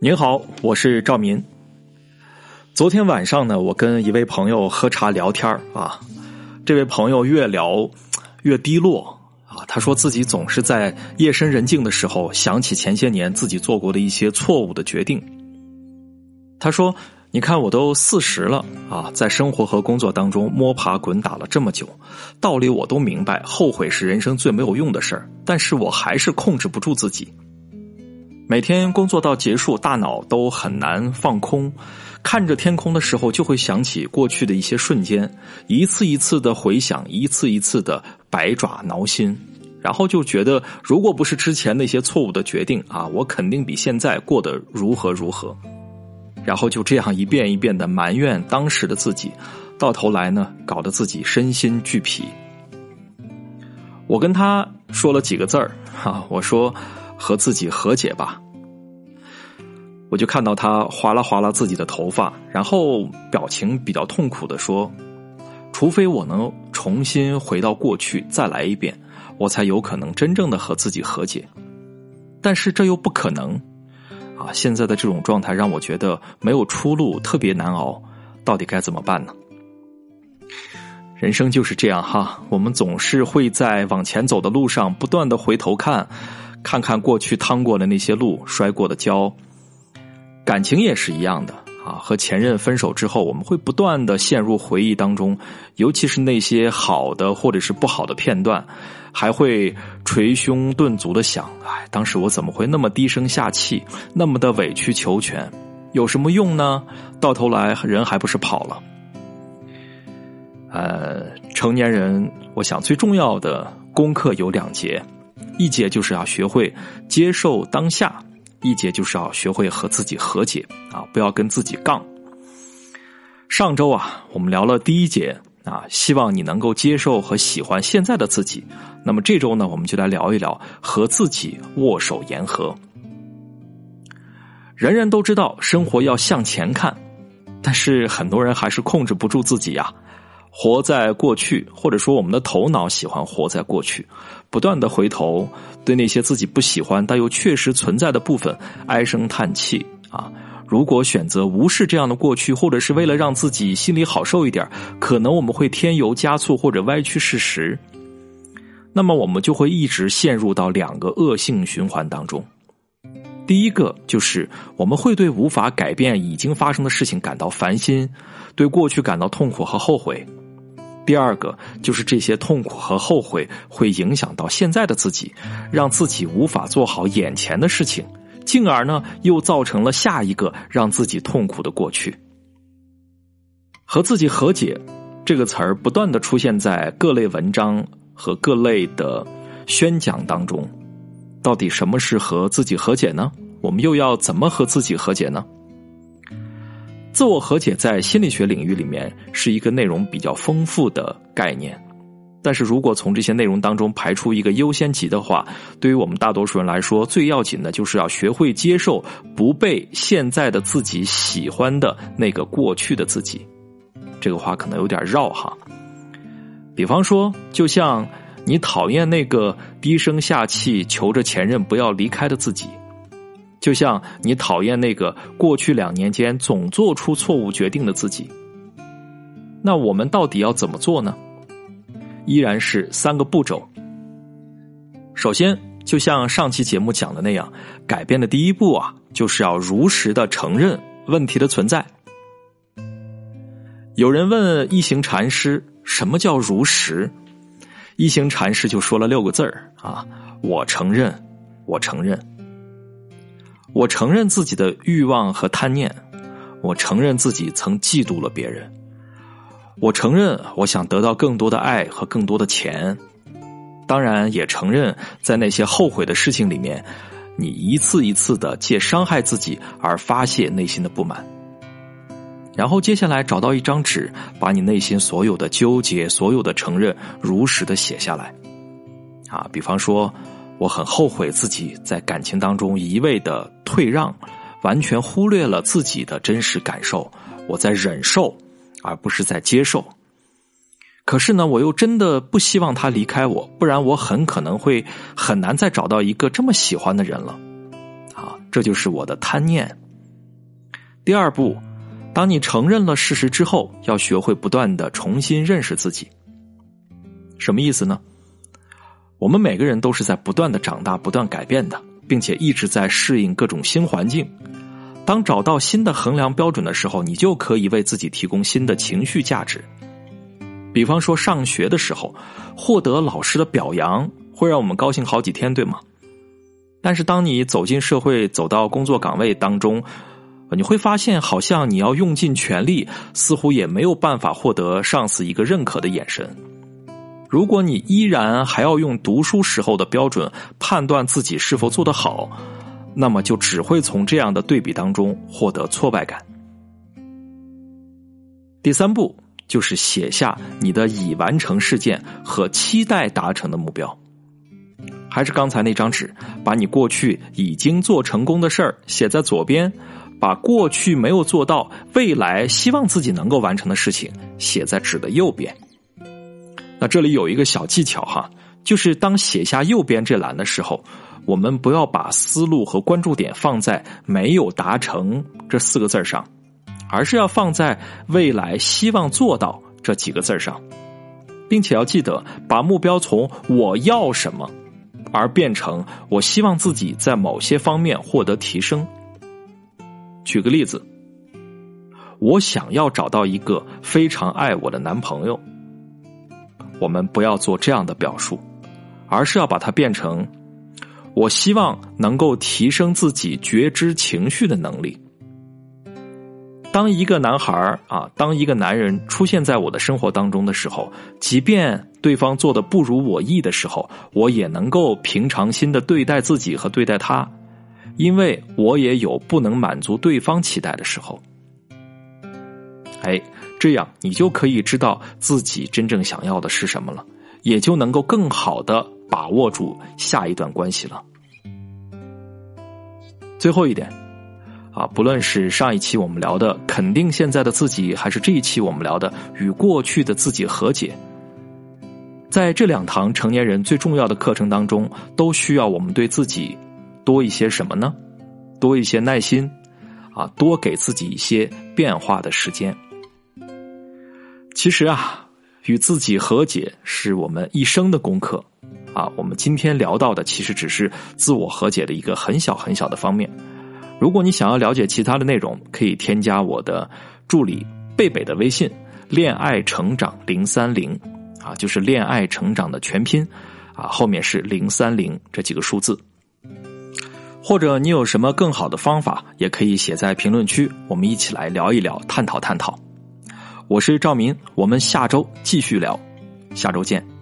您好，我是赵民。昨天晚上呢，我跟一位朋友喝茶聊天啊，这位朋友越聊越低落啊，他说自己总是在夜深人静的时候想起前些年自己做过的一些错误的决定。他说：“你看，我都四十了啊，在生活和工作当中摸爬滚打了这么久，道理我都明白，后悔是人生最没有用的事，但是我还是控制不住自己。”每天工作到结束，大脑都很难放空。看着天空的时候，就会想起过去的一些瞬间，一次一次的回想，一次一次的百爪挠心，然后就觉得，如果不是之前那些错误的决定啊，我肯定比现在过得如何如何。然后就这样一遍一遍的埋怨当时的自己，到头来呢，搞得自己身心俱疲。我跟他说了几个字儿，哈，我说。和自己和解吧，我就看到他划拉划拉自己的头发，然后表情比较痛苦的说：“除非我能重新回到过去再来一遍，我才有可能真正的和自己和解。但是这又不可能啊！现在的这种状态让我觉得没有出路，特别难熬。到底该怎么办呢？人生就是这样哈，我们总是会在往前走的路上不断的回头看。”看看过去趟过的那些路，摔过的跤，感情也是一样的啊。和前任分手之后，我们会不断的陷入回忆当中，尤其是那些好的或者是不好的片段，还会捶胸顿足的想：哎，当时我怎么会那么低声下气，那么的委曲求全？有什么用呢？到头来人还不是跑了。呃，成年人，我想最重要的功课有两节。一节就是要学会接受当下，一节就是要学会和自己和解啊，不要跟自己杠。上周啊，我们聊了第一节啊，希望你能够接受和喜欢现在的自己。那么这周呢，我们就来聊一聊和自己握手言和。人人都知道生活要向前看，但是很多人还是控制不住自己呀。活在过去，或者说我们的头脑喜欢活在过去，不断的回头，对那些自己不喜欢但又确实存在的部分唉声叹气啊。如果选择无视这样的过去，或者是为了让自己心里好受一点，可能我们会添油加醋或者歪曲事实，那么我们就会一直陷入到两个恶性循环当中。第一个就是我们会对无法改变已经发生的事情感到烦心，对过去感到痛苦和后悔。第二个就是这些痛苦和后悔会影响到现在的自己，让自己无法做好眼前的事情，进而呢又造成了下一个让自己痛苦的过去。和自己和解这个词儿不断的出现在各类文章和各类的宣讲当中，到底什么是和自己和解呢？我们又要怎么和自己和解呢？自我和解在心理学领域里面是一个内容比较丰富的概念，但是如果从这些内容当中排出一个优先级的话，对于我们大多数人来说，最要紧的就是要学会接受不被现在的自己喜欢的那个过去的自己。这个话可能有点绕哈。比方说，就像你讨厌那个低声下气求着前任不要离开的自己。就像你讨厌那个过去两年间总做出错误决定的自己，那我们到底要怎么做呢？依然是三个步骤。首先，就像上期节目讲的那样，改变的第一步啊，就是要如实的承认问题的存在。有人问一行禅师，什么叫如实？一行禅师就说了六个字儿啊：我承认，我承认。我承认自己的欲望和贪念，我承认自己曾嫉妒了别人，我承认我想得到更多的爱和更多的钱，当然也承认在那些后悔的事情里面，你一次一次的借伤害自己而发泄内心的不满，然后接下来找到一张纸，把你内心所有的纠结、所有的承认如实的写下来，啊，比方说。我很后悔自己在感情当中一味的退让，完全忽略了自己的真实感受。我在忍受，而不是在接受。可是呢，我又真的不希望他离开我，不然我很可能会很难再找到一个这么喜欢的人了。啊，这就是我的贪念第二步，当你承认了事实之后，要学会不断的重新认识自己。什么意思呢？我们每个人都是在不断的长大、不断改变的，并且一直在适应各种新环境。当找到新的衡量标准的时候，你就可以为自己提供新的情绪价值。比方说，上学的时候获得老师的表扬，会让我们高兴好几天，对吗？但是，当你走进社会，走到工作岗位当中，你会发现，好像你要用尽全力，似乎也没有办法获得上司一个认可的眼神。如果你依然还要用读书时候的标准判断自己是否做得好，那么就只会从这样的对比当中获得挫败感。第三步。就是写下你的已完成事件和期待达成的目标，还是刚才那张纸，把你过去已经做成功的事儿写在左边，把过去没有做到、未来希望自己能够完成的事情写在纸的右边。那这里有一个小技巧哈，就是当写下右边这栏的时候，我们不要把思路和关注点放在“没有达成”这四个字上。而是要放在未来希望做到这几个字上，并且要记得把目标从我要什么，而变成我希望自己在某些方面获得提升。举个例子，我想要找到一个非常爱我的男朋友。我们不要做这样的表述，而是要把它变成我希望能够提升自己觉知情绪的能力。当一个男孩啊，当一个男人出现在我的生活当中的时候，即便对方做的不如我意的时候，我也能够平常心的对待自己和对待他，因为我也有不能满足对方期待的时候。哎，这样你就可以知道自己真正想要的是什么了，也就能够更好的把握住下一段关系了。最后一点。啊，不论是上一期我们聊的肯定现在的自己，还是这一期我们聊的与过去的自己和解，在这两堂成年人最重要的课程当中，都需要我们对自己多一些什么呢？多一些耐心，啊，多给自己一些变化的时间。其实啊，与自己和解是我们一生的功课。啊，我们今天聊到的其实只是自我和解的一个很小很小的方面。如果你想要了解其他的内容，可以添加我的助理贝贝的微信“恋爱成长零三零”，啊，就是恋爱成长的全拼，啊，后面是零三零这几个数字。或者你有什么更好的方法，也可以写在评论区，我们一起来聊一聊，探讨探讨。我是赵明，我们下周继续聊，下周见。